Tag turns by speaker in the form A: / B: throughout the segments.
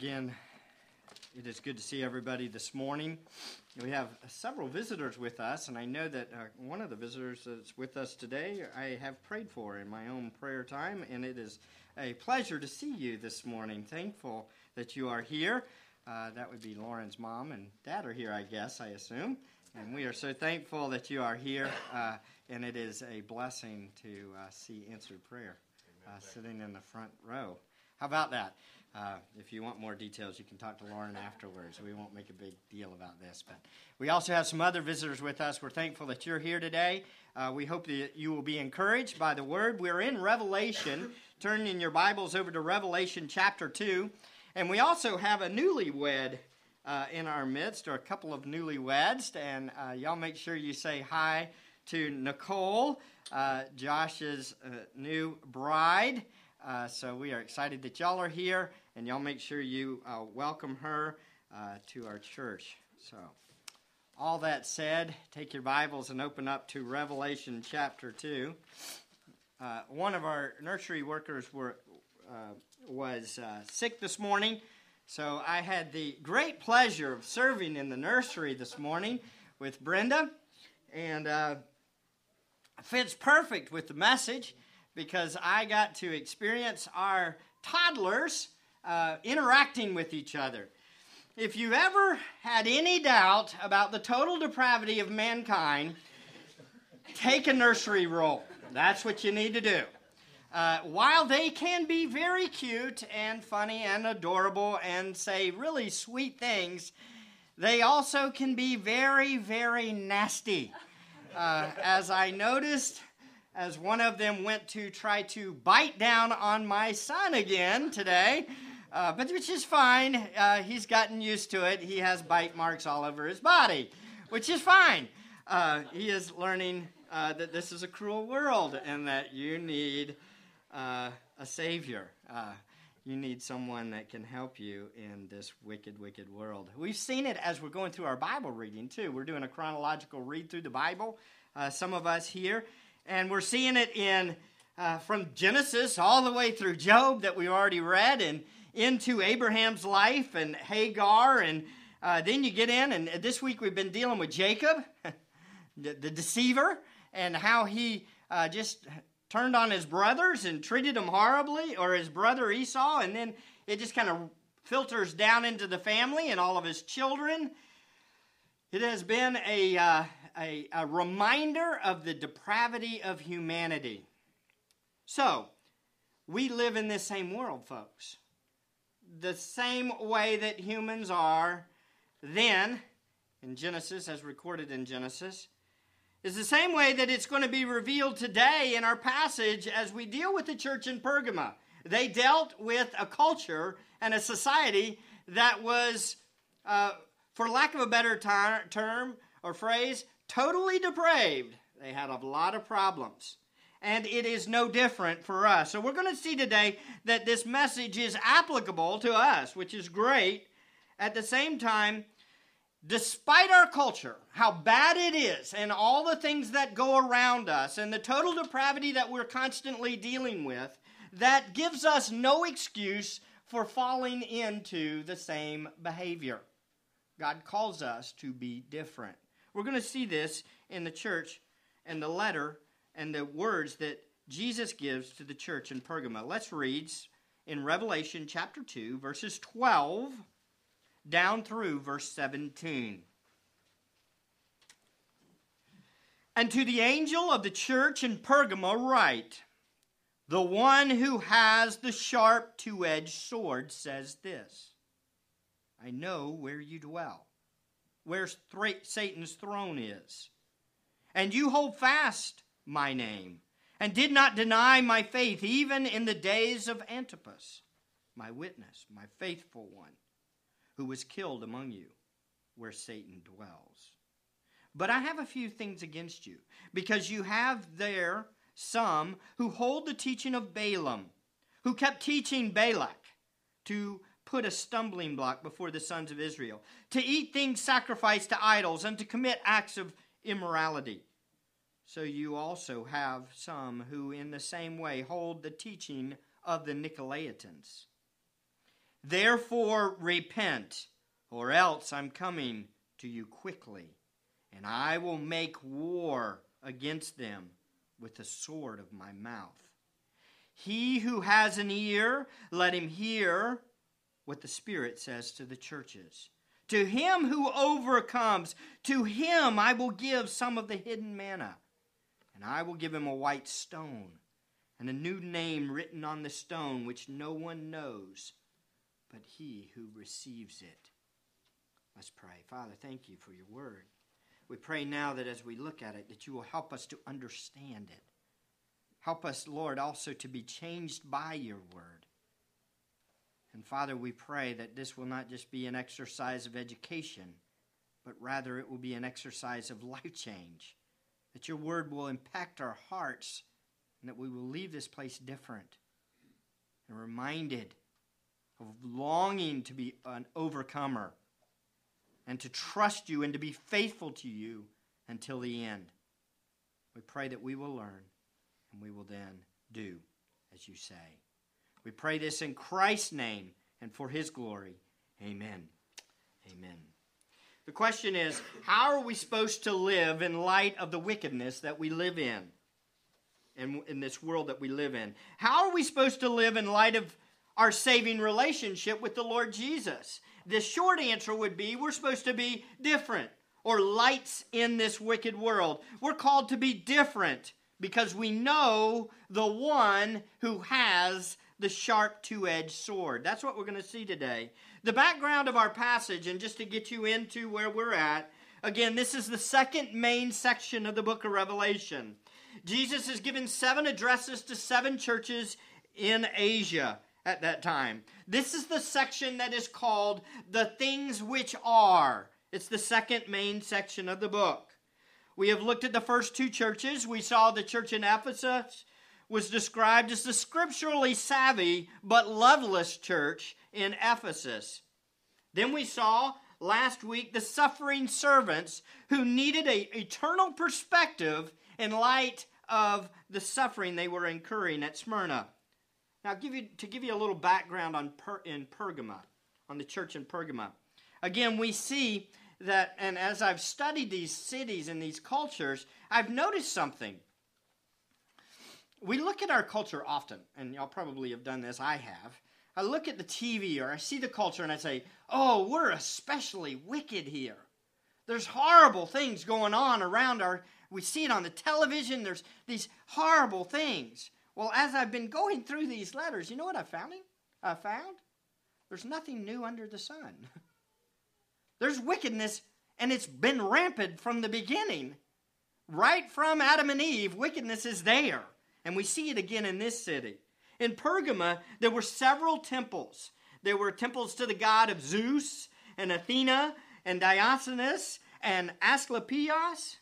A: again, it is good to see everybody this morning. We have several visitors with us, and I know that uh, one of the visitors that's with us today I have prayed for in my own prayer time, and it is a pleasure to see you this morning. Thankful that you are here. Uh, that would be Lauren's mom and dad are here, I guess, I assume. And we are so thankful that you are here, uh, and it is a blessing to uh, see answered prayer uh, sitting in the front row. How about that? Uh, if you want more details, you can talk to Lauren afterwards. We won't make a big deal about this. But we also have some other visitors with us. We're thankful that you're here today. Uh, we hope that you will be encouraged by the word. We're in Revelation. Turn in your Bibles over to Revelation chapter 2. And we also have a newlywed uh, in our midst, or a couple of newlyweds. And uh, y'all make sure you say hi to Nicole, uh, Josh's uh, new bride. Uh, so we are excited that y'all are here, and y'all make sure you uh, welcome her uh, to our church. So, all that said, take your Bibles and open up to Revelation chapter 2. Uh, one of our nursery workers were, uh, was uh, sick this morning, so I had the great pleasure of serving in the nursery this morning with Brenda, and fits perfect with the message because I got to experience our toddlers uh, interacting with each other. If you ever had any doubt about the total depravity of mankind, take a nursery role. That's what you need to do. Uh, while they can be very cute and funny and adorable and say really sweet things, they also can be very, very nasty. Uh, as I noticed as one of them went to try to bite down on my son again today. Uh, but which is fine. Uh, he's gotten used to it. He has bite marks all over his body, which is fine. Uh, he is learning uh, that this is a cruel world and that you need uh, a savior. Uh, you need someone that can help you in this wicked, wicked world. We've seen it as we're going through our Bible reading, too. We're doing a chronological read through the Bible. some of us here and we're seeing it in uh, from Genesis all the way through Job that we already read, and into Abraham's life and Hagar, and uh, then you get in, and this week we've been dealing with Jacob, the, the, deceiver, and how he uh, just turned on his brothers and treated them horribly, or his brother Esau, and then it just kind of filters down into the family and all of his children. It has been a, uh, a, a reminder of the depravity of humanity. So, we live in this same world, folks. The same way that humans are then, in Genesis, as recorded in Genesis, is the same way that it's going to be revealed today in our passage as we deal with the church in Pergamum. They dealt with a culture and a society that was, uh, for lack of a better term or phrase, totally depraved. They had a lot of problems. And it is no different for us. So we're going to see today that this message is applicable to us, which is great. At the same time, despite our culture, how bad it is, and all the things that go around us, and the total depravity that we're constantly dealing with, that gives us no excuse for falling into the same behavior. God calls us to be different. We're going to see this in the church and the letter and the words that Jesus gives to the church in Pergamum. Let's read in Revelation chapter 2, verses 12 down through verse 17. And to the angel of the church in Pergamum write, The one who has the sharp two edged sword says this I know where you dwell where Satan's throne is. And you hold fast my name, and did not deny my faith, even in the days of Antipas, my witness, my faithful one, who was killed among you, where Satan dwells. But I have a few things against you, because you have there some who hold the teaching of Balaam, who kept teaching Balak to put a stumbling block before the sons of Israel, to eat things sacrificed to idols, and to commit acts of immorality. So you also have some who, in the same way, hold the teaching of the Nicolaitans. Therefore, repent, or else I'm coming to you quickly, and I will make war against them with the sword of my mouth. He who has an ear, let him hear what the Spirit says to the churches. To him who overcomes, to him I will give some of the hidden manna, and I will give him a white stone, and a new name written on the stone which no one knows but he who receives it. Let's pray. Father, thank you for your word. We pray now that as we look at it, that you will help us to understand it. Help us, Lord, also to be changed by your word. And Father, we pray that this will not just be an exercise of education, but rather it will be an exercise of life change. That your word will impact our hearts and that we will leave this place different and reminded of longing to be an overcomer and to trust you and to be faithful to you until the end. We pray that we will learn and we will then do as you say. We pray this in Christ's name and for his glory. Amen. Amen. The question is how are we supposed to live in light of the wickedness that we live in? In, in this world that we live in. How are we supposed to live in light of our saving relationship with the Lord Jesus? The short answer would be we're supposed to be different or lights in this wicked world. We're called to be different because we know the one who has the sharp two edged sword. That's what we're going to see today. The background of our passage, and just to get you into where we're at, again, this is the second main section of the book of Revelation. Jesus has given seven addresses to seven churches in Asia at that time. This is the section that is called the things which are. It's the second main section of the book. We have looked at the first two churches. We saw the church in Ephesus was described as the scripturally savvy but loveless church in Ephesus. Then we saw last week the suffering servants who needed a eternal perspective in light of the suffering they were incurring at Smyrna. Now, give you, to give you a little background on per, in Pergama, on the church in Pergama. Again, we see that, and as I've studied these cities and these cultures, I've noticed something. We look at our culture often, and y'all probably have done this, I have. I look at the TV or I see the culture and I say, oh, we're especially wicked here. There's horrible things going on around our, we see it on the television, there's these horrible things. Well, as I've been going through these letters, you know what I found? I found there's nothing new under the sun. There's wickedness, and it's been rampant from the beginning. Right from Adam and Eve, wickedness is there. And we see it again in this city. In Pergama, there were several temples. There were temples to the god of Zeus and Athena and Dionysus and Asclepius.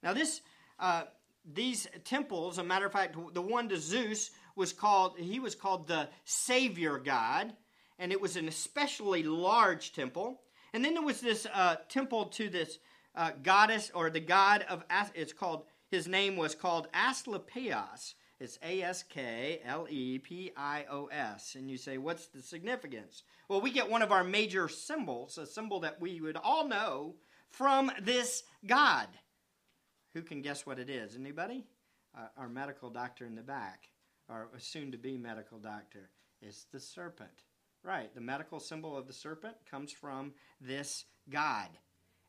A: Now, this uh, these temples, a matter of fact, the one to Zeus was called, he was called the Savior God, and it was an especially large temple. And then there was this uh, temple to this uh, goddess or the god of, it's called, his name was called Asclepios. It's A S K L E P I O S. And you say, what's the significance? Well, we get one of our major symbols, a symbol that we would all know from this God. Who can guess what it is? Anybody? Uh, our medical doctor in the back, our soon to be medical doctor. It's the serpent. Right. The medical symbol of the serpent comes from this God.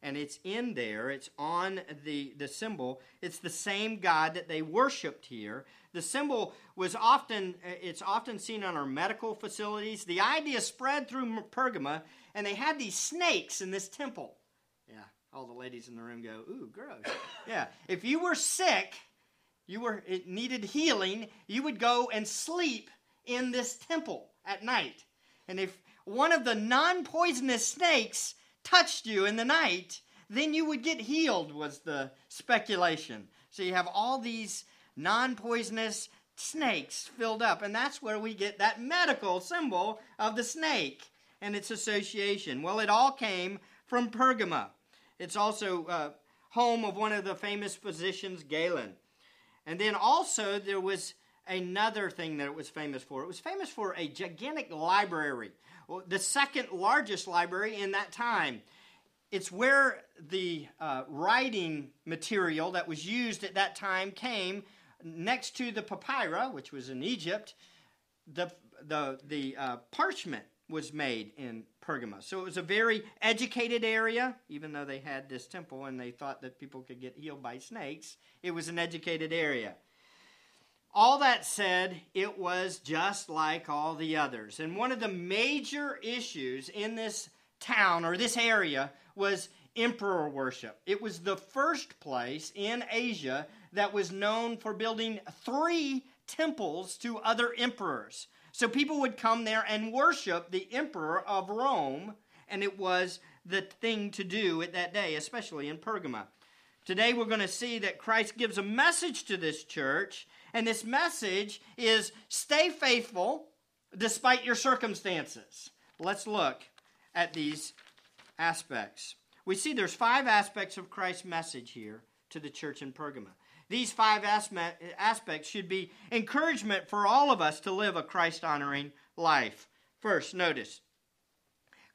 A: And it's in there, it's on the, the symbol. It's the same God that they worshiped here. The symbol was often uh, it's often seen on our medical facilities. The idea spread through Pergama, and they had these snakes in this temple. Yeah, all the ladies in the room go, ooh, gross. yeah. If you were sick, you were it needed healing, you would go and sleep in this temple at night. And if one of the non-poisonous snakes touched you in the night, then you would get healed was the speculation. So you have all these non-poisonous snakes filled up and that's where we get that medical symbol of the snake and its association. Well, it all came from Pergama. It's also uh, home of one of the famous physicians, Galen. And then also there was another thing that it was famous for. It was famous for a gigantic library, the second largest library in that time. It's where the uh, writing material that was used at that time came next to the papyra, which was in Egypt. The the the uh, parchment was made in Pergama. So it was a very educated area, even though they had this temple and they thought that people could get healed by snakes. It was an educated area. All that said, it was just like all the others. And one of the major issues in this town or this area was emperor worship. It was the first place in Asia that was known for building three temples to other emperors. So people would come there and worship the emperor of Rome, and it was the thing to do at that day, especially in Pergama. Today we're going to see that Christ gives a message to this church, and this message is stay faithful despite your circumstances. Let's look at these aspects. We see there's five aspects of Christ's message here to the church in Pergama. These five aspects should be encouragement for all of us to live a Christ honoring life. First, notice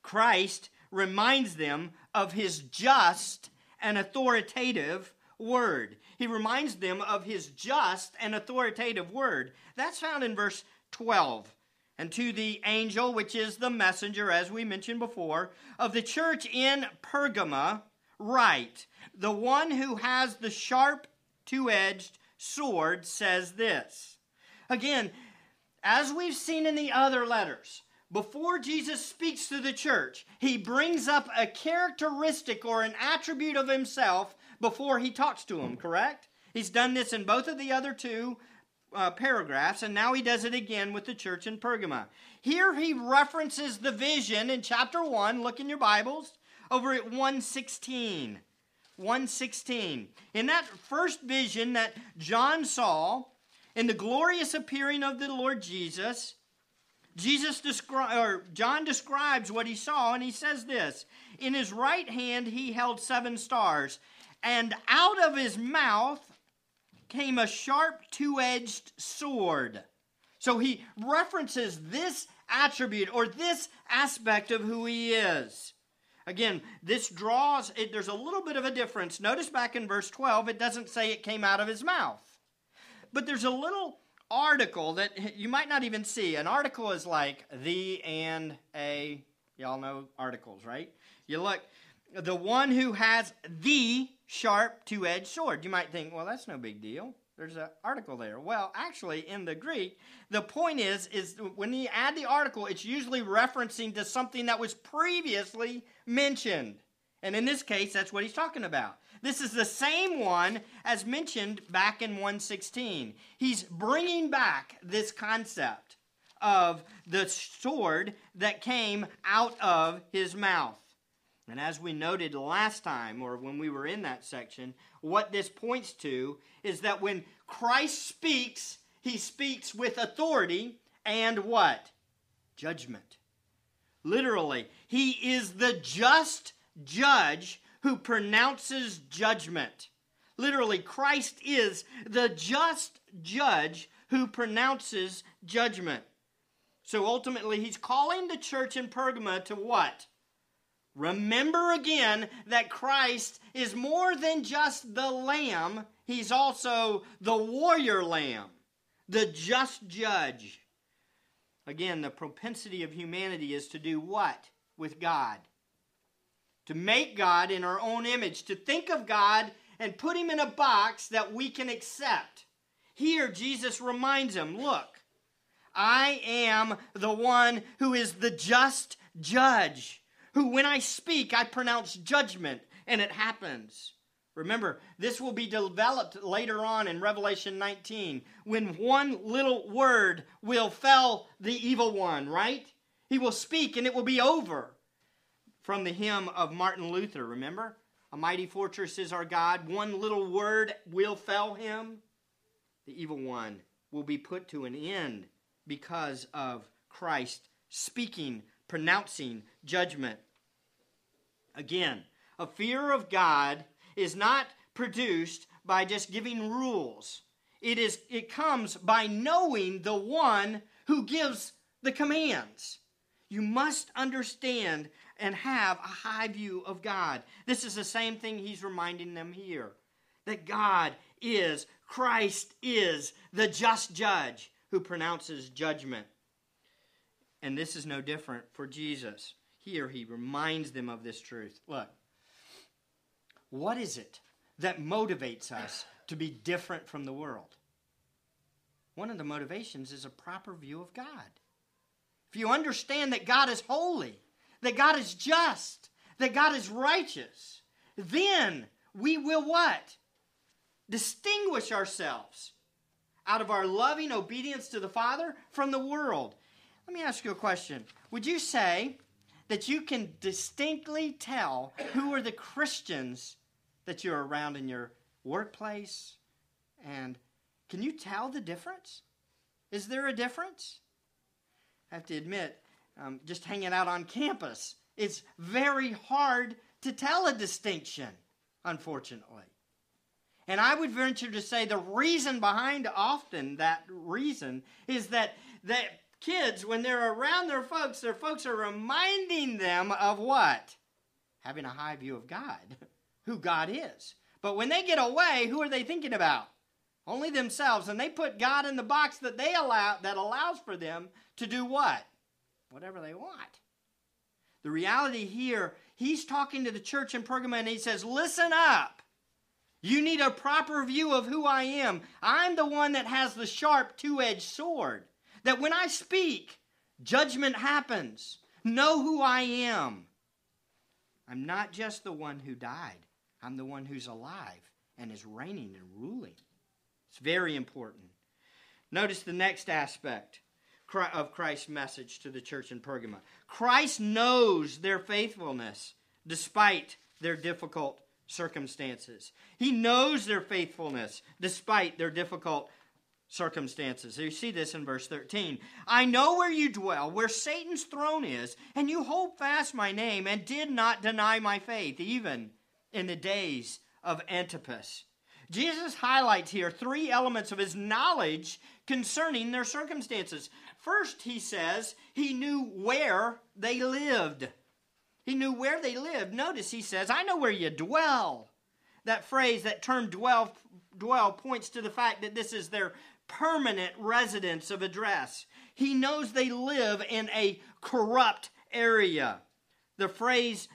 A: Christ reminds them of his just and authoritative word. He reminds them of his just and authoritative word. That's found in verse 12. And to the angel, which is the messenger, as we mentioned before, of the church in Pergama, write, the one who has the sharp two edged sword says this. Again, as we've seen in the other letters, before Jesus speaks to the church, he brings up a characteristic or an attribute of himself before he talks to them, correct? He's done this in both of the other two uh, paragraphs, and now he does it again with the church in Pergama. Here he references the vision in chapter 1. Look in your Bibles over at 116. 116. In that first vision that John saw, in the glorious appearing of the Lord Jesus, Jesus descri- or John describes what he saw, and he says this In his right hand he held seven stars, and out of his mouth came a sharp two edged sword. So he references this attribute or this aspect of who he is. Again, this draws, it, there's a little bit of a difference. Notice back in verse 12, it doesn't say it came out of his mouth. But there's a little article that you might not even see. An article is like the and a, y'all know articles, right? You look, the one who has the sharp two edged sword. You might think, well, that's no big deal. There's an article there. Well, actually, in the Greek, the point is, is when you add the article, it's usually referencing to something that was previously mentioned. And in this case, that's what he's talking about. This is the same one as mentioned back in 116. He's bringing back this concept of the sword that came out of his mouth. And as we noted last time, or when we were in that section, what this points to is that when Christ speaks, he speaks with authority and what? Judgment. Literally, he is the just judge who pronounces judgment. Literally, Christ is the just judge who pronounces judgment. So ultimately, he's calling the church in Pergama to what? Remember again that Christ is more than just the lamb, he's also the warrior lamb, the just judge. Again, the propensity of humanity is to do what with God? To make God in our own image, to think of God and put him in a box that we can accept. Here, Jesus reminds him look, I am the one who is the just judge who, when I speak, I pronounce judgment, and it happens. Remember, this will be developed later on in Revelation 19 when one little word will fell the evil one, right? He will speak and it will be over. From the hymn of Martin Luther, remember? A mighty fortress is our God. One little word will fell him. The evil one will be put to an end because of Christ speaking, pronouncing judgment. Again, a fear of God is not produced by just giving rules. it is it comes by knowing the one who gives the commands. You must understand and have a high view of God. This is the same thing he's reminding them here that God is, Christ is the just judge who pronounces judgment. And this is no different for Jesus. Here he reminds them of this truth. Look, what is it that motivates us to be different from the world? One of the motivations is a proper view of God. If you understand that God is holy, that God is just, that God is righteous, then we will what? Distinguish ourselves out of our loving obedience to the Father from the world. Let me ask you a question. Would you say that you can distinctly tell who are the Christians that you're around in your workplace? And can you tell the difference? Is there a difference? I have to admit, um, just hanging out on campus, it's very hard to tell a distinction, unfortunately. And I would venture to say the reason behind often that reason is that that kids, when they're around their folks, their folks are reminding them of what? Having a high view of God, who God is. But when they get away, who are they thinking about? Only themselves. And they put God in the box that they allow that allows for them to do what? Whatever they want. The reality here, he's talking to the church in Pergamum and he says, Listen up. You need a proper view of who I am. I'm the one that has the sharp two edged sword. That when I speak, judgment happens. Know who I am. I'm not just the one who died, I'm the one who's alive and is reigning and ruling. It's very important. Notice the next aspect of Christ's message to the church in Pergamum. Christ knows their faithfulness despite their difficult circumstances. He knows their faithfulness despite their difficult circumstances. You see this in verse 13. I know where you dwell, where Satan's throne is, and you hold fast my name and did not deny my faith, even in the days of Antipas. Jesus highlights here three elements of his knowledge concerning their circumstances. First, he says he knew where they lived. He knew where they lived. Notice he says, I know where you dwell. That phrase, that term dwell, dwell points to the fact that this is their permanent residence of address. He knows they live in a corrupt area. The phrase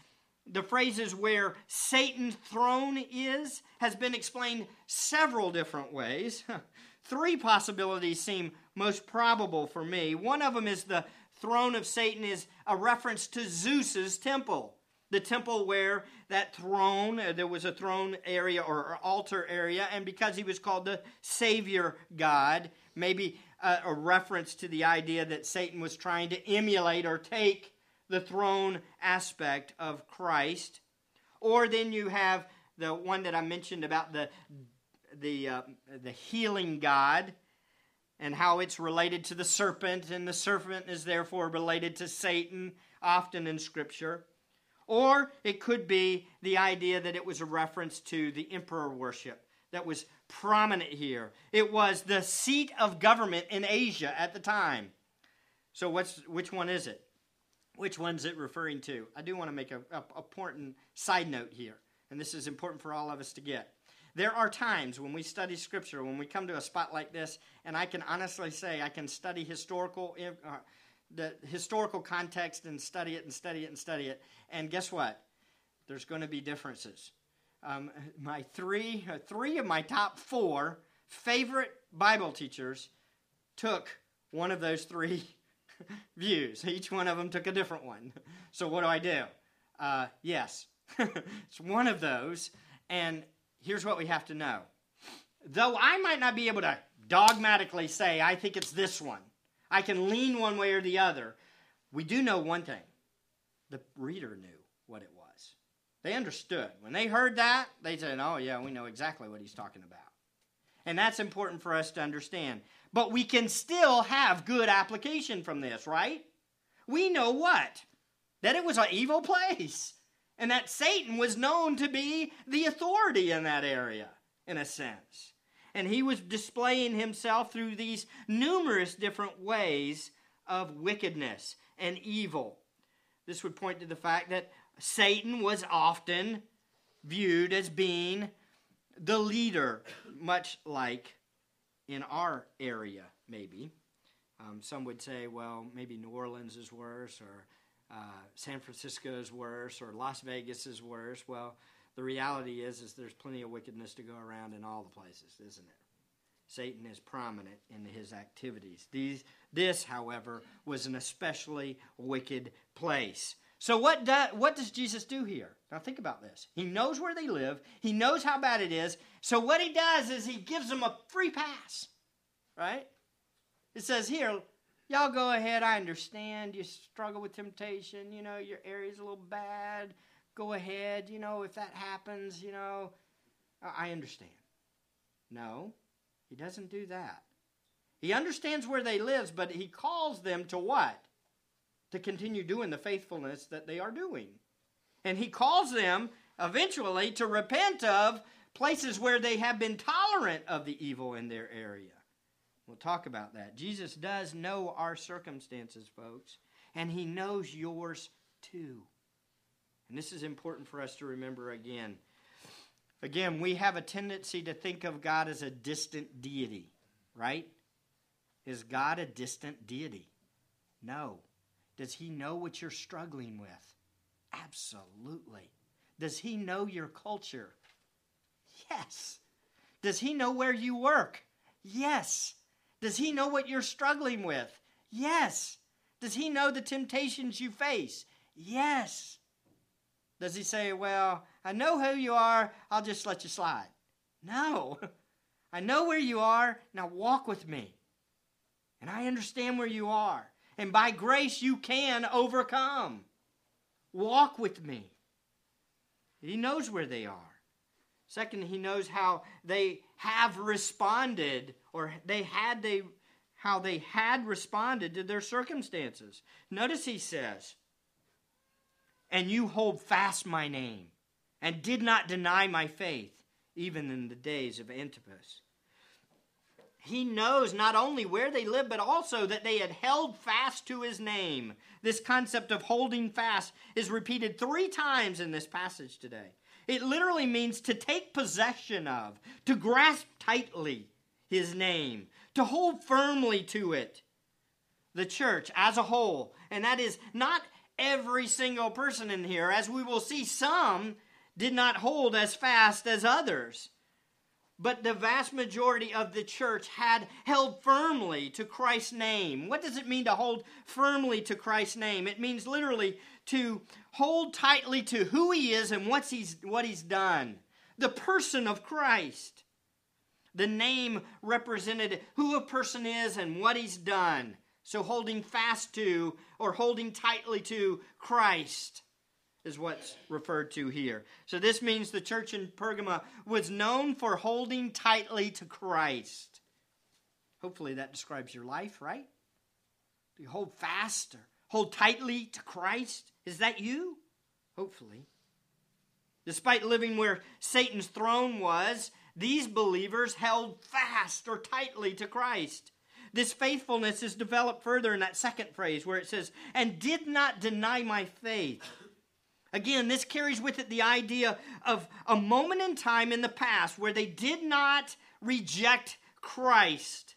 A: the phrases where Satan's throne is has been explained several different ways. Three possibilities seem most probable for me. One of them is the throne of Satan is a reference to Zeus's temple. The temple where that throne, uh, there was a throne area or altar area, and because he was called the Savior God, maybe a, a reference to the idea that Satan was trying to emulate or take the throne aspect of Christ. Or then you have the one that I mentioned about the the uh, the healing God and how it's related to the serpent, and the serpent is therefore related to Satan, often in Scripture. Or it could be the idea that it was a reference to the emperor worship that was prominent here. It was the seat of government in Asia at the time. So, what's, which one is it? Which one's it referring to? I do want to make a, a important side note here, and this is important for all of us to get. There are times when we study Scripture, when we come to a spot like this, and I can honestly say I can study historical, uh, the historical context and study it and study it and study it. And guess what? There's going to be differences. Um, my three, uh, three of my top four favorite Bible teachers took one of those three views. Each one of them took a different one. So what do I do? Uh, yes, it's one of those, and here's what we have to know. Though I might not be able to dogmatically say, I think it's this one, I can lean one way or the other. We do know one thing the reader knew what it was. They understood. When they heard that, they said, Oh, yeah, we know exactly what he's talking about. And that's important for us to understand. But we can still have good application from this, right? We know what? That it was an evil place and that Satan was known to be the authority in that area, in a sense. And he was displaying himself through these numerous different ways of wickedness and evil. This would point to the fact that Satan was often viewed as being the leader, much like in our area, maybe. Um, some would say, well, maybe New Orleans is worse, or uh, San Francisco is worse, or Las Vegas is worse. Well, the reality is, is there's plenty of wickedness to go around in all the places, isn't it? Satan is prominent in his activities. These, this, however, was an especially wicked place. So what, do, what does Jesus do here? Now think about this. He knows where they live. He knows how bad it is. So what he does is he gives them a free pass, right? It says here, y'all go ahead. I understand you struggle with temptation. You know, your area's a little bad. Go ahead. You know, if that happens, you know, I understand. No, he doesn't do that. He understands where they live, but he calls them to what? to continue doing the faithfulness that they are doing. And he calls them eventually to repent of places where they have been tolerant of the evil in their area. We'll talk about that. Jesus does know our circumstances, folks, and he knows yours too. And this is important for us to remember again. Again, we have a tendency to think of God as a distant deity, right? Is God a distant deity? No. Does he know what you're struggling with? Absolutely. Does he know your culture? Yes. Does he know where you work? Yes. Does he know what you're struggling with? Yes. Does he know the temptations you face? Yes. Does he say, Well, I know who you are, I'll just let you slide? No. I know where you are, now walk with me. And I understand where you are. And by grace, you can overcome. Walk with me. He knows where they are. Second, he knows how they have responded or they had they how they had responded to their circumstances. Notice he says, "And you hold fast my name and did not deny my faith even in the days of Antipas." he knows not only where they live, but also that they had held fast to his name. This concept of holding fast is repeated three times in this passage today. It literally means to take possession of, to grasp tightly his name, to hold firmly to it. The church as a whole, and that is not every single person in here, as we will see, some did not hold as fast as others but the vast majority of the church had held firmly to Christ's name. What does it mean to hold firmly to Christ's name? It means literally to hold tightly to who he is and what's he's, what he's done. The person of Christ. The name represented who a person is and what he's done. So holding fast to or holding tightly to Christ is what's referred to here. So this means the church in Pergama was known for holding tightly to Christ. Hopefully that describes your life, right? Do you hold fast or hold tightly to Christ? Is that you? Hopefully. Despite living where Satan's throne was, these believers held fast or tightly to Christ. This faithfulness is developed further in that second phrase where it says, and did not deny my faith. Again, this carries with it the idea of a moment in time in the past where they did not reject Christ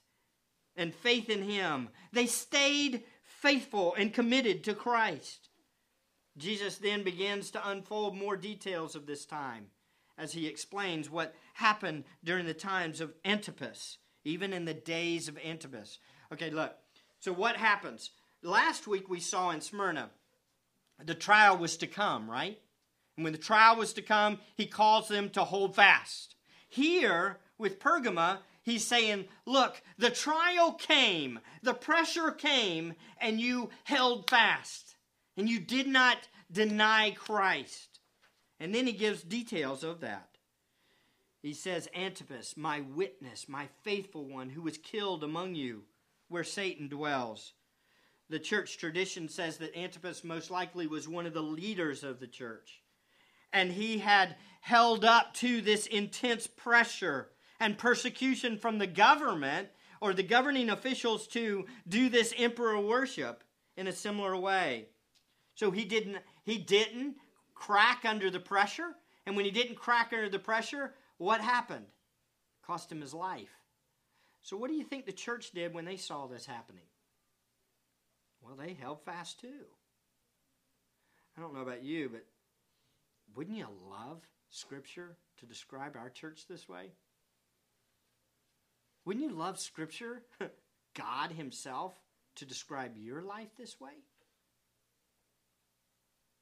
A: and faith in Him. They stayed faithful and committed to Christ. Jesus then begins to unfold more details of this time as he explains what happened during the times of Antipas, even in the days of Antipas. Okay, look. So, what happens? Last week we saw in Smyrna the trial was to come, right? And when the trial was to come, he calls them to hold fast. Here, with Pergama, he's saying, Look, the trial came, the pressure came, and you held fast, and you did not deny Christ. And then he gives details of that. He says, Antipas, my witness, my faithful one, who was killed among you, where Satan dwells. The church tradition says that Antipas most likely was one of the leaders of the church. And he had held up to this intense pressure and persecution from the government or the governing officials to do this emperor worship in a similar way. So he didn't he didn't crack under the pressure, and when he didn't crack under the pressure, what happened? Cost him his life. So what do you think the church did when they saw this happening? Well, they held fast too. I don't know about you, but wouldn't you love Scripture to describe our church this way? Wouldn't you love Scripture, God Himself, to describe your life this way?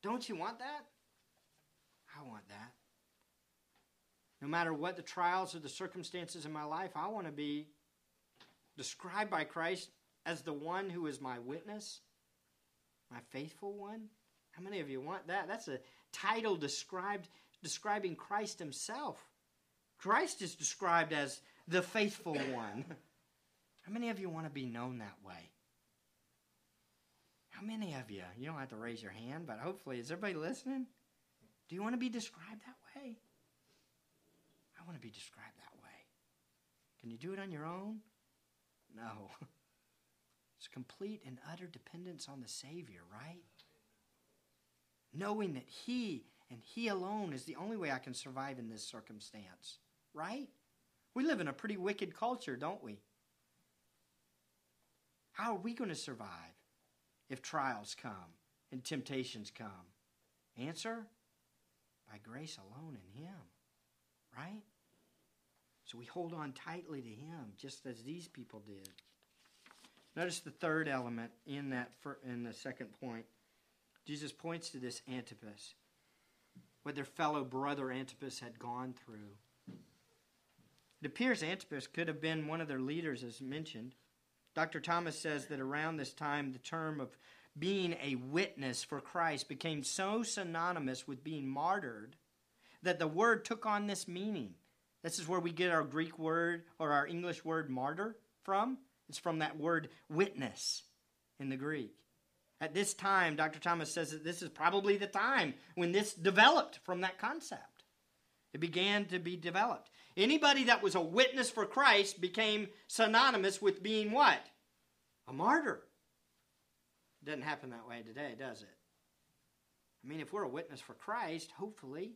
A: Don't you want that? I want that. No matter what the trials or the circumstances in my life, I want to be described by Christ as the one who is my witness, my faithful one. How many of you want that? That's a title described describing Christ himself. Christ is described as the faithful one. How many of you want to be known that way? How many of you? You don't have to raise your hand, but hopefully, is everybody listening? Do you want to be described that way? I want to be described that way. Can you do it on your own? No. It's complete and utter dependence on the Savior, right? Knowing that He and He alone is the only way I can survive in this circumstance, right? We live in a pretty wicked culture, don't we? How are we going to survive if trials come and temptations come? Answer by grace alone in Him, right? So we hold on tightly to Him, just as these people did. Notice the third element in that in the second point. Jesus points to this Antipas, what their fellow brother Antipas had gone through. It appears Antipas could have been one of their leaders, as mentioned. Dr. Thomas says that around this time, the term of being a witness for Christ became so synonymous with being martyred that the word took on this meaning. This is where we get our Greek word or our English word martyr from. It's from that word witness in the Greek. At this time, Dr. Thomas says that this is probably the time when this developed from that concept. It began to be developed. Anybody that was a witness for Christ became synonymous with being what? A martyr. It doesn't happen that way today, does it? I mean, if we're a witness for Christ, hopefully,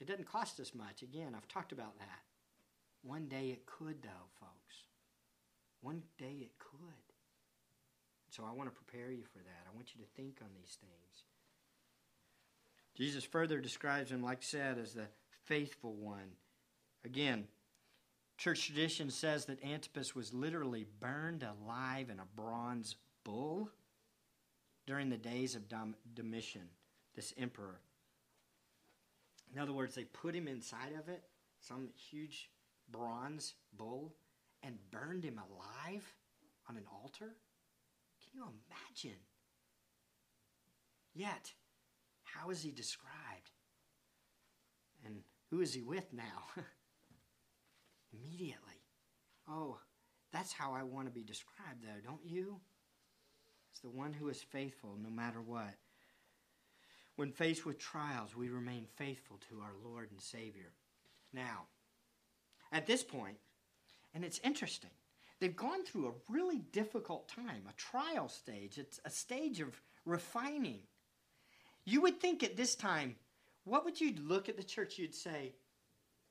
A: it doesn't cost us much. Again, I've talked about that. One day it could, though, folks. One day it could. So I want to prepare you for that. I want you to think on these things. Jesus further describes him, like said, as the faithful one. Again, church tradition says that Antipas was literally burned alive in a bronze bull during the days of Domitian, this emperor. In other words, they put him inside of it, some huge bronze bull, and burned him alive on an altar? Can you imagine? Yet, how is he described? And who is he with now? Immediately. Oh, that's how I want to be described, though, don't you? It's the one who is faithful no matter what. When faced with trials, we remain faithful to our Lord and Savior. Now, at this point, and it's interesting. They've gone through a really difficult time, a trial stage. It's a stage of refining. You would think at this time, what would you look at the church? You'd say,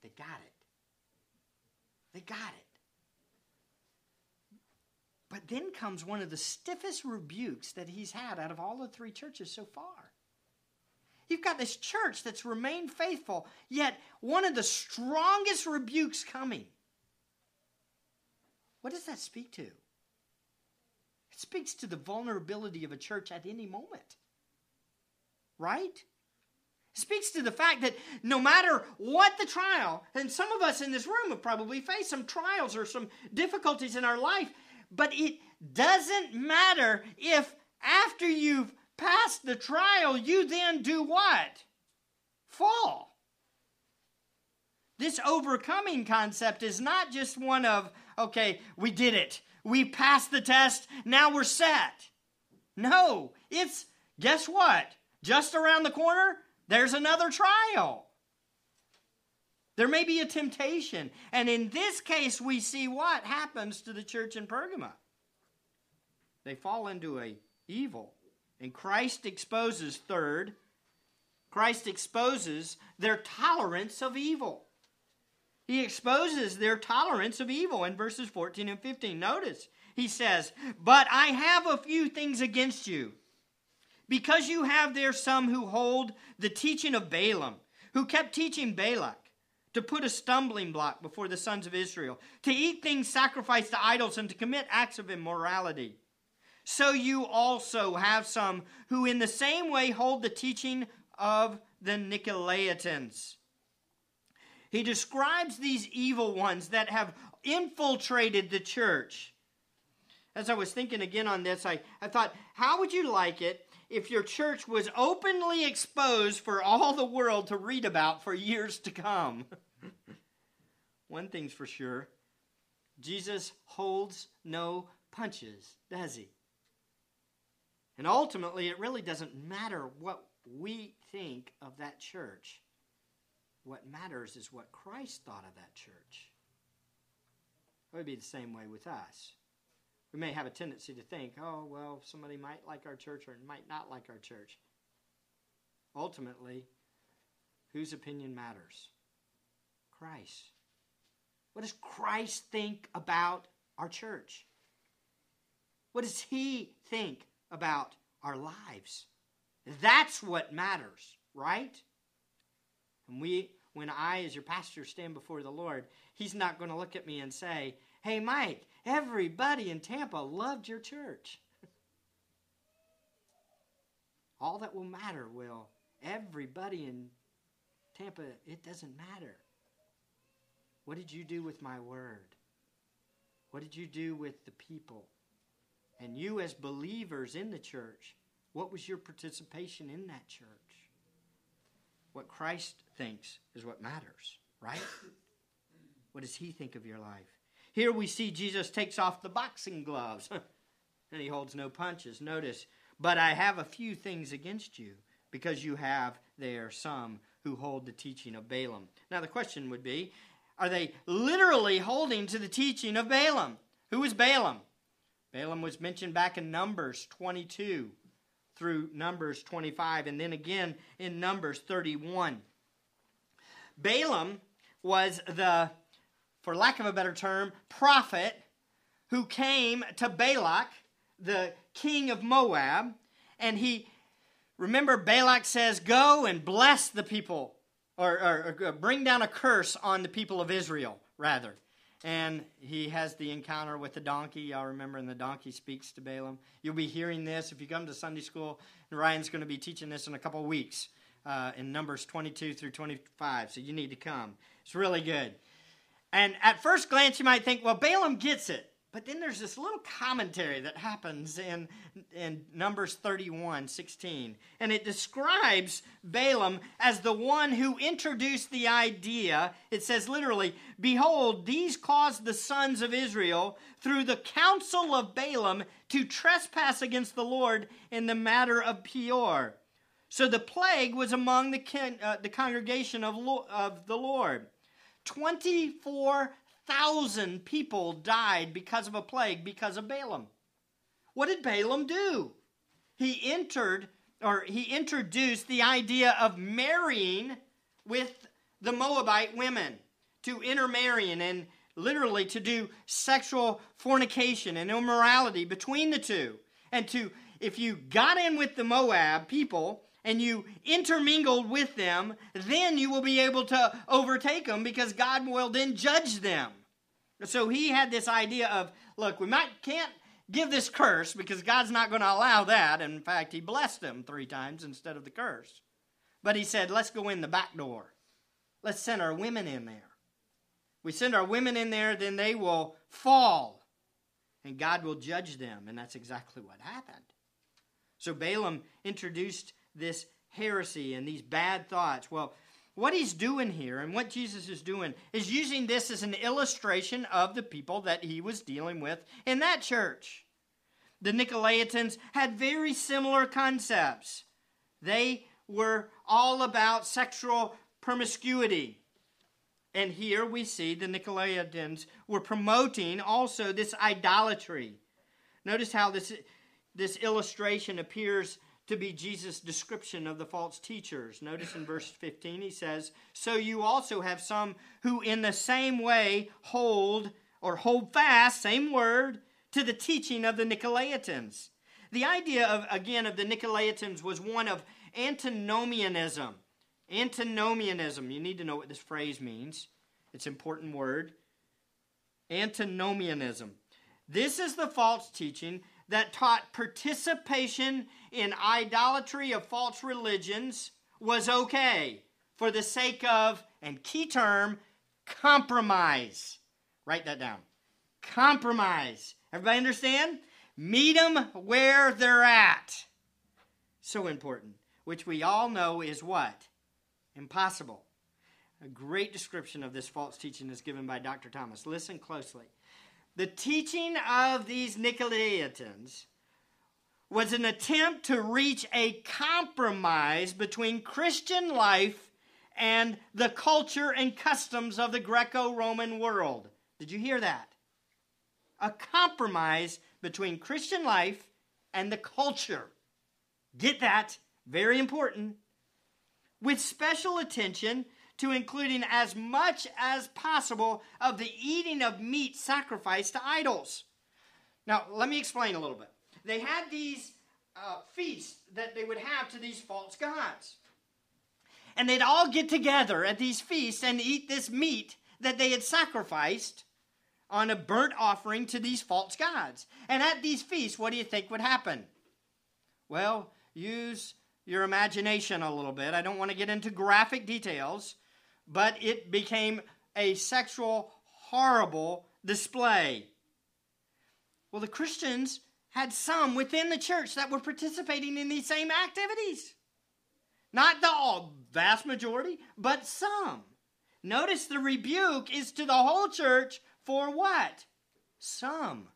A: they got it. They got it. But then comes one of the stiffest rebukes that he's had out of all the three churches so far. You've got this church that's remained faithful, yet one of the strongest rebukes coming. What does that speak to? It speaks to the vulnerability of a church at any moment. Right? It speaks to the fact that no matter what the trial, and some of us in this room have probably faced some trials or some difficulties in our life, but it doesn't matter if after you've passed the trial, you then do what? Fall. This overcoming concept is not just one of okay, we did it. We passed the test. Now we're set. No, it's, guess what? Just around the corner, there's another trial. There may be a temptation. And in this case, we see what happens to the church in Pergamum. They fall into a evil. And Christ exposes, third, Christ exposes their tolerance of evil. He exposes their tolerance of evil in verses 14 and 15. Notice, he says, But I have a few things against you. Because you have there some who hold the teaching of Balaam, who kept teaching Balak to put a stumbling block before the sons of Israel, to eat things sacrificed to idols, and to commit acts of immorality. So you also have some who, in the same way, hold the teaching of the Nicolaitans. He describes these evil ones that have infiltrated the church. As I was thinking again on this, I, I thought, how would you like it if your church was openly exposed for all the world to read about for years to come? One thing's for sure Jesus holds no punches, does he? And ultimately, it really doesn't matter what we think of that church. What matters is what Christ thought of that church. It would be the same way with us. We may have a tendency to think, oh, well, somebody might like our church or might not like our church. Ultimately, whose opinion matters? Christ. What does Christ think about our church? What does he think about our lives? That's what matters, right? And we when I as your pastor stand before the Lord, he's not going to look at me and say, "Hey Mike, everybody in Tampa loved your church." All that will matter will everybody in Tampa, it doesn't matter. What did you do with my word? What did you do with the people? And you, as believers in the church, what was your participation in that church? What Christ thinks is what matters, right? what does he think of your life? Here we see Jesus takes off the boxing gloves and he holds no punches. Notice, but I have a few things against you because you have there some who hold the teaching of Balaam. Now, the question would be are they literally holding to the teaching of Balaam? Who is Balaam? Balaam was mentioned back in Numbers 22 through Numbers 25, and then again in Numbers 31. Balaam was the, for lack of a better term, prophet who came to Balak, the king of Moab, and he, remember, Balak says, Go and bless the people or, or, or uh, bring down a curse on the people of Israel, rather. And he has the encounter with the donkey. Y'all remember, and the donkey speaks to Balaam. You'll be hearing this if you come to Sunday school. And Ryan's going to be teaching this in a couple weeks uh, in Numbers 22 through 25. So you need to come. It's really good. And at first glance, you might think, well, Balaam gets it. But then there's this little commentary that happens in, in Numbers 31 16. And it describes Balaam as the one who introduced the idea. It says literally, Behold, these caused the sons of Israel through the counsel of Balaam to trespass against the Lord in the matter of Peor. So the plague was among the, uh, the congregation of, Lo- of the Lord. 24 thousand people died because of a plague because of Balaam. What did Balaam do? He entered or he introduced the idea of marrying with the Moabite women, to intermarrying and literally to do sexual fornication and immorality between the two. And to, if you got in with the Moab people and you intermingled with them, then you will be able to overtake them because God will then judge them. So he had this idea of, look, we might can't give this curse because God's not going to allow that. In fact, he blessed them three times instead of the curse. But he said, let's go in the back door. Let's send our women in there. We send our women in there, then they will fall. And God will judge them. And that's exactly what happened. So Balaam introduced this heresy and these bad thoughts. Well, what he's doing here and what Jesus is doing is using this as an illustration of the people that he was dealing with in that church. The Nicolaitans had very similar concepts. They were all about sexual promiscuity. And here we see the Nicolaitans were promoting also this idolatry. Notice how this, this illustration appears to be Jesus' description of the false teachers. Notice in verse 15 he says, So you also have some who in the same way hold or hold fast, same word, to the teaching of the Nicolaitans. The idea of again of the Nicolaitans was one of antinomianism. Antinomianism. You need to know what this phrase means. It's an important word. Antinomianism. This is the false teaching that taught participation in idolatry of false religions was okay for the sake of, and key term, compromise. Write that down. Compromise. Everybody understand? Meet them where they're at. So important. Which we all know is what? Impossible. A great description of this false teaching is given by Dr. Thomas. Listen closely. The teaching of these Nicolaitans was an attempt to reach a compromise between Christian life and the culture and customs of the Greco Roman world. Did you hear that? A compromise between Christian life and the culture. Get that? Very important. With special attention to including as much as possible of the eating of meat sacrificed to idols. Now, let me explain a little bit. They had these uh, feasts that they would have to these false gods. And they'd all get together at these feasts and eat this meat that they had sacrificed on a burnt offering to these false gods. And at these feasts, what do you think would happen? Well, use your imagination a little bit. I don't want to get into graphic details, but it became a sexual, horrible display. Well, the Christians had some within the church that were participating in these same activities. Not the all, vast majority, but some. Notice the rebuke is to the whole church for what? Some.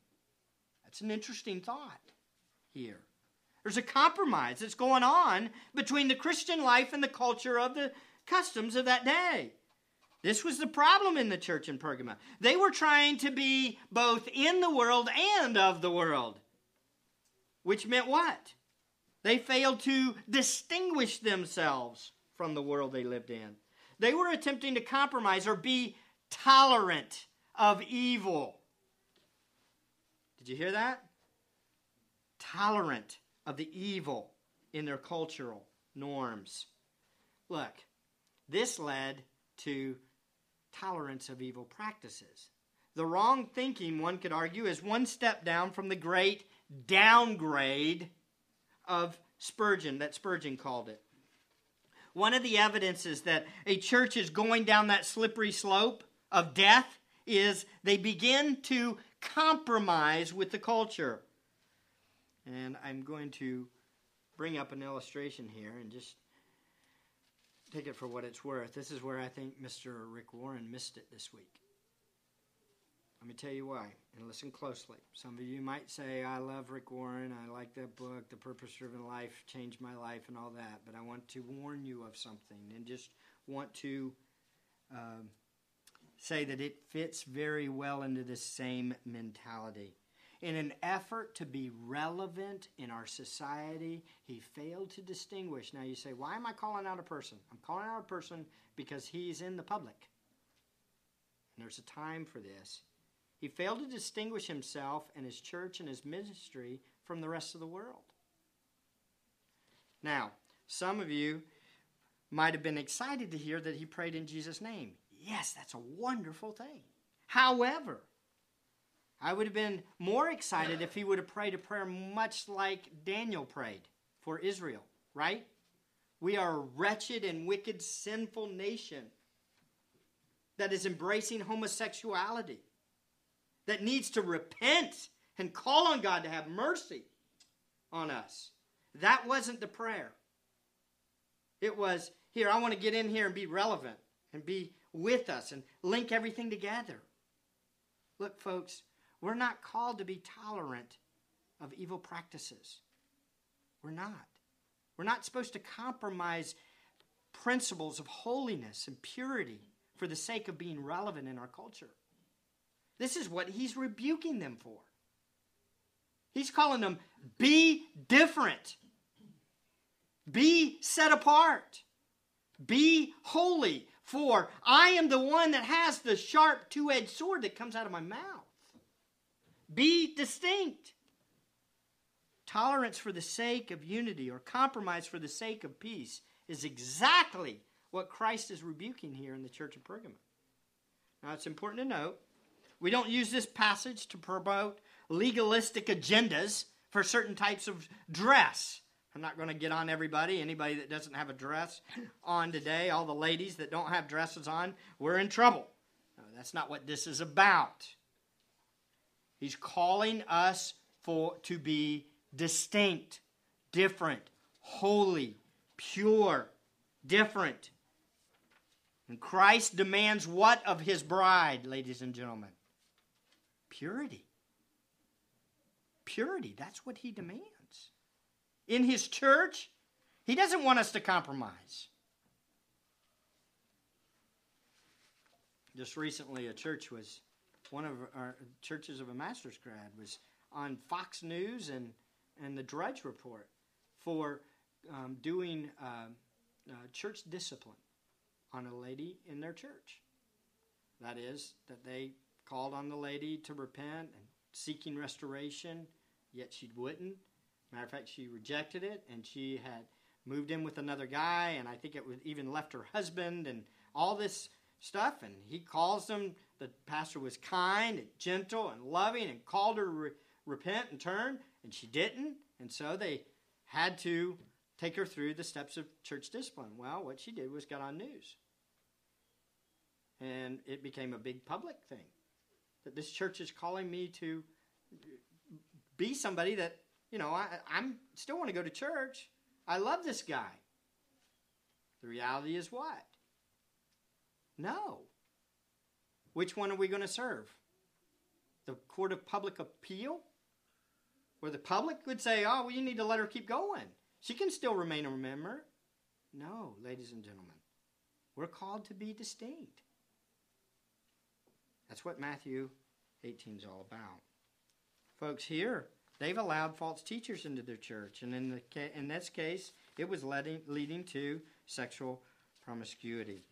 A: That's an interesting thought here. There's a compromise that's going on between the Christian life and the culture of the customs of that day. This was the problem in the church in Pergamum. They were trying to be both in the world and of the world. Which meant what? They failed to distinguish themselves from the world they lived in. They were attempting to compromise or be tolerant of evil. Did you hear that? Tolerant of the evil in their cultural norms. Look, this led to tolerance of evil practices. The wrong thinking, one could argue, is one step down from the great downgrade of Spurgeon, that Spurgeon called it. One of the evidences that a church is going down that slippery slope of death is they begin to compromise with the culture. And I'm going to bring up an illustration here and just take it for what it's worth. This is where I think Mr. Rick Warren missed it this week. Let me tell you why, and listen closely. Some of you might say, I love Rick Warren, I like that book, The Purpose Driven Life, changed my life, and all that, but I want to warn you of something and just want to uh, say that it fits very well into the same mentality. In an effort to be relevant in our society, he failed to distinguish. Now you say, why am I calling out a person? I'm calling out a person because he's in the public. And there's a time for this. He failed to distinguish himself and his church and his ministry from the rest of the world. Now, some of you might have been excited to hear that he prayed in Jesus' name. Yes, that's a wonderful thing. However, I would have been more excited if he would have prayed a prayer much like Daniel prayed for Israel, right? We are a wretched and wicked, sinful nation that is embracing homosexuality, that needs to repent and call on God to have mercy on us. That wasn't the prayer. It was, here, I want to get in here and be relevant and be with us and link everything together. Look, folks, we're not called to be tolerant of evil practices. We're not. We're not supposed to compromise principles of holiness and purity for the sake of being relevant in our culture. This is what he's rebuking them for. He's calling them be different, be set apart, be holy, for I am the one that has the sharp two edged sword that comes out of my mouth. Be distinct. Tolerance for the sake of unity or compromise for the sake of peace is exactly what Christ is rebuking here in the church of Pergamum. Now, it's important to note we don't use this passage to promote legalistic agendas for certain types of dress. I'm not going to get on everybody. Anybody that doesn't have a dress on today, all the ladies that don't have dresses on, we're in trouble. No, that's not what this is about. He's calling us for to be distinct, different, holy, pure, different. And Christ demands what of his bride, ladies and gentlemen? Purity. Purity. That's what he demands. In his church, he doesn't want us to compromise. Just recently, a church was, one of our churches of a master's grad was on Fox News and, and the Drudge Report for um, doing uh, uh, church discipline on a lady in their church. That is, that they called on the lady to repent and seeking restoration, yet she wouldn't. Matter of fact, she rejected it, and she had moved in with another guy, and I think it was even left her husband, and all this stuff. And he calls them. The pastor was kind and gentle and loving, and called her to re- repent and turn, and she didn't. And so they had to take her through the steps of church discipline. Well, what she did was got on news. And it became a big public thing. That this church is calling me to be somebody that, you know, I I'm still want to go to church. I love this guy. The reality is what? No. Which one are we going to serve? The court of public appeal? Where the public would say, oh, well, you need to let her keep going. She can still remain a member. No, ladies and gentlemen. We're called to be distinct. That's what Matthew 18 is all about. Folks, here, they've allowed false teachers into their church, and in, the, in this case, it was leading, leading to sexual promiscuity.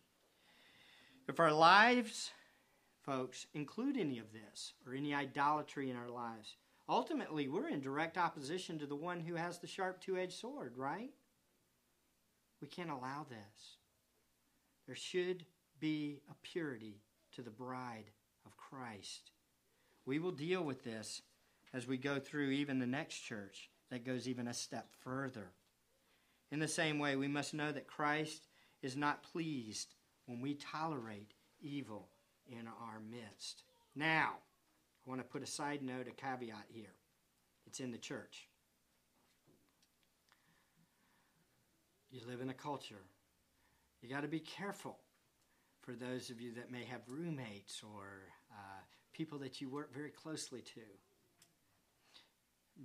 A: If our lives, folks, include any of this or any idolatry in our lives, ultimately we're in direct opposition to the one who has the sharp two edged sword, right? We can't allow this. There should be a purity to the bride of Christ. We will deal with this as we go through even the next church that goes even a step further. In the same way, we must know that Christ is not pleased when we tolerate evil in our midst. Now, I want to put a side note, a caveat here. It's in the church. You live in a culture. You got to be careful for those of you that may have roommates or uh, people that you work very closely to.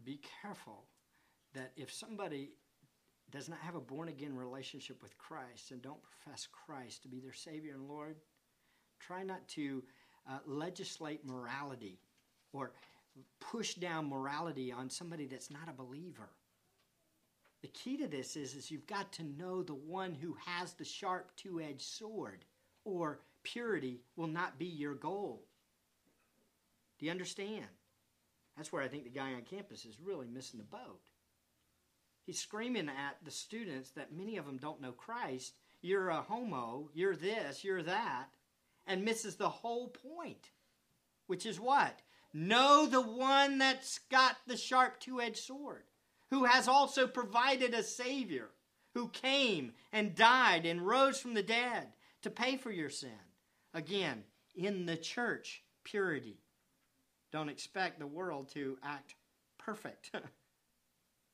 A: Be careful that if somebody does not have a born again relationship with Christ and don't profess Christ to be their Savior and Lord, try not to uh, legislate morality or push down morality on somebody that's not a believer. The key to this is, is you've got to know the one who has the sharp two edged sword, or purity will not be your goal. Do you understand? That's where I think the guy on campus is really missing the boat. He's screaming at the students that many of them don't know Christ. You're a homo, you're this, you're that, and misses the whole point, which is what? Know the one that's got the sharp two edged sword, who has also provided a Savior, who came and died and rose from the dead to pay for your sin. Again, in the church, purity. Don't expect the world to act perfect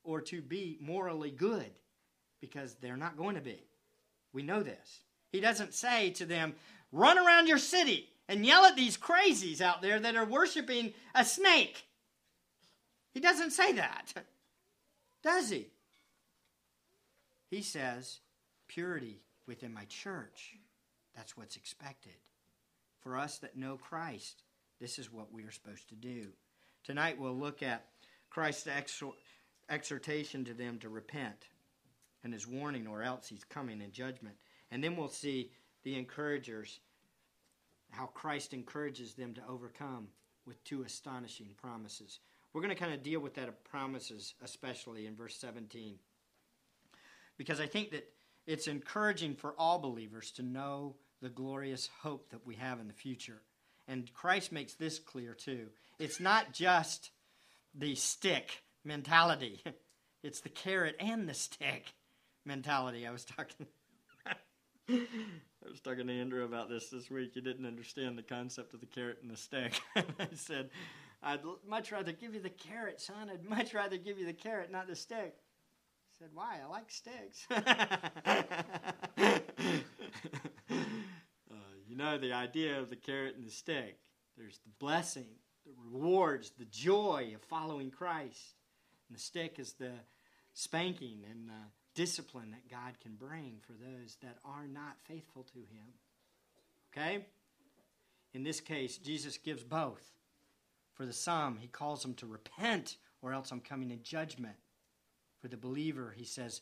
A: or to be morally good because they're not going to be. We know this. He doesn't say to them, run around your city and yell at these crazies out there that are worshiping a snake. He doesn't say that, does he? He says, purity within my church. That's what's expected. For us that know Christ, this is what we are supposed to do. Tonight we'll look at Christ's exhortation to them to repent and his warning, or else he's coming in judgment. And then we'll see the encouragers, how Christ encourages them to overcome with two astonishing promises. We're going to kind of deal with that of promises, especially in verse 17. Because I think that it's encouraging for all believers to know the glorious hope that we have in the future. And Christ makes this clear too. It's not just the stick mentality, it's the carrot and the stick mentality. I was talking. I was talking to Andrew about this this week. He didn't understand the concept of the carrot and the stick. I said, I'd much rather give you the carrot, son. I'd much rather give you the carrot, not the stick. He said, Why? I like sticks. uh, you know, the idea of the carrot and the stick there's the blessing, the rewards, the joy of following Christ. And the stick is the spanking and the discipline that God can bring for those that are not faithful to Him. Okay? In this case, Jesus gives both. For the some, he calls them to repent, or else I'm coming in judgment. For the believer, he says,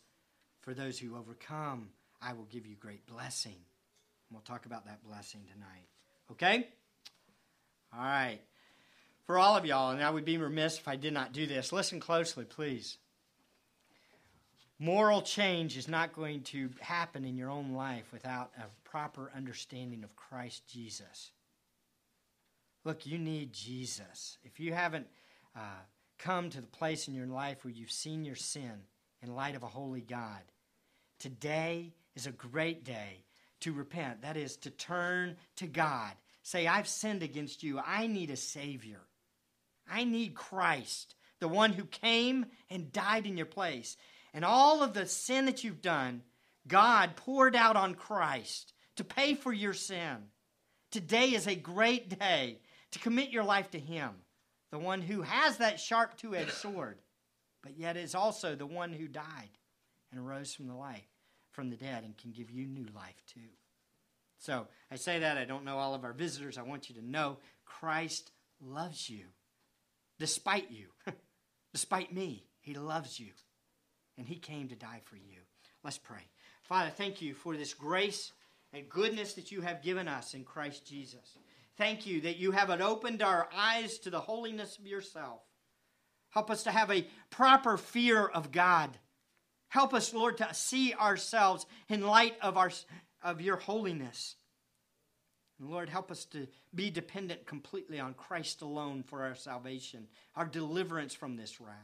A: For those who overcome, I will give you great blessing. And we'll talk about that blessing tonight. Okay? All right. For all of y'all, and I would be remiss if I did not do this, listen closely, please. Moral change is not going to happen in your own life without a proper understanding of Christ Jesus. Look, you need Jesus. If you haven't uh, come to the place in your life where you've seen your sin in light of a holy God, today is a great day to repent. That is, to turn to God. Say, I've sinned against you. I need a Savior. I need Christ, the one who came and died in your place. And all of the sin that you've done, God poured out on Christ to pay for your sin. Today is a great day to commit your life to Him, the one who has that sharp two edged sword, but yet is also the one who died and rose from the life, from the dead, and can give you new life too. So I say that. I don't know all of our visitors. I want you to know Christ loves you despite you, despite me. He loves you, and He came to die for you. Let's pray. Father, thank you for this grace and goodness that you have given us in Christ Jesus. Thank you that you have opened our eyes to the holiness of yourself. Help us to have a proper fear of God. Help us, Lord, to see ourselves in light of, our, of your holiness. And Lord, help us to be dependent completely on Christ alone for our salvation, our deliverance from this wrath.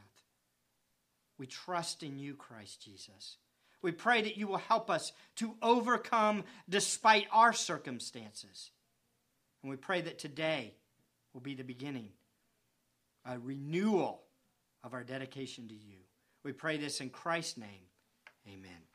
A: We trust in you, Christ Jesus. We pray that you will help us to overcome despite our circumstances. And we pray that today will be the beginning, a renewal of our dedication to you. We pray this in Christ's name. Amen.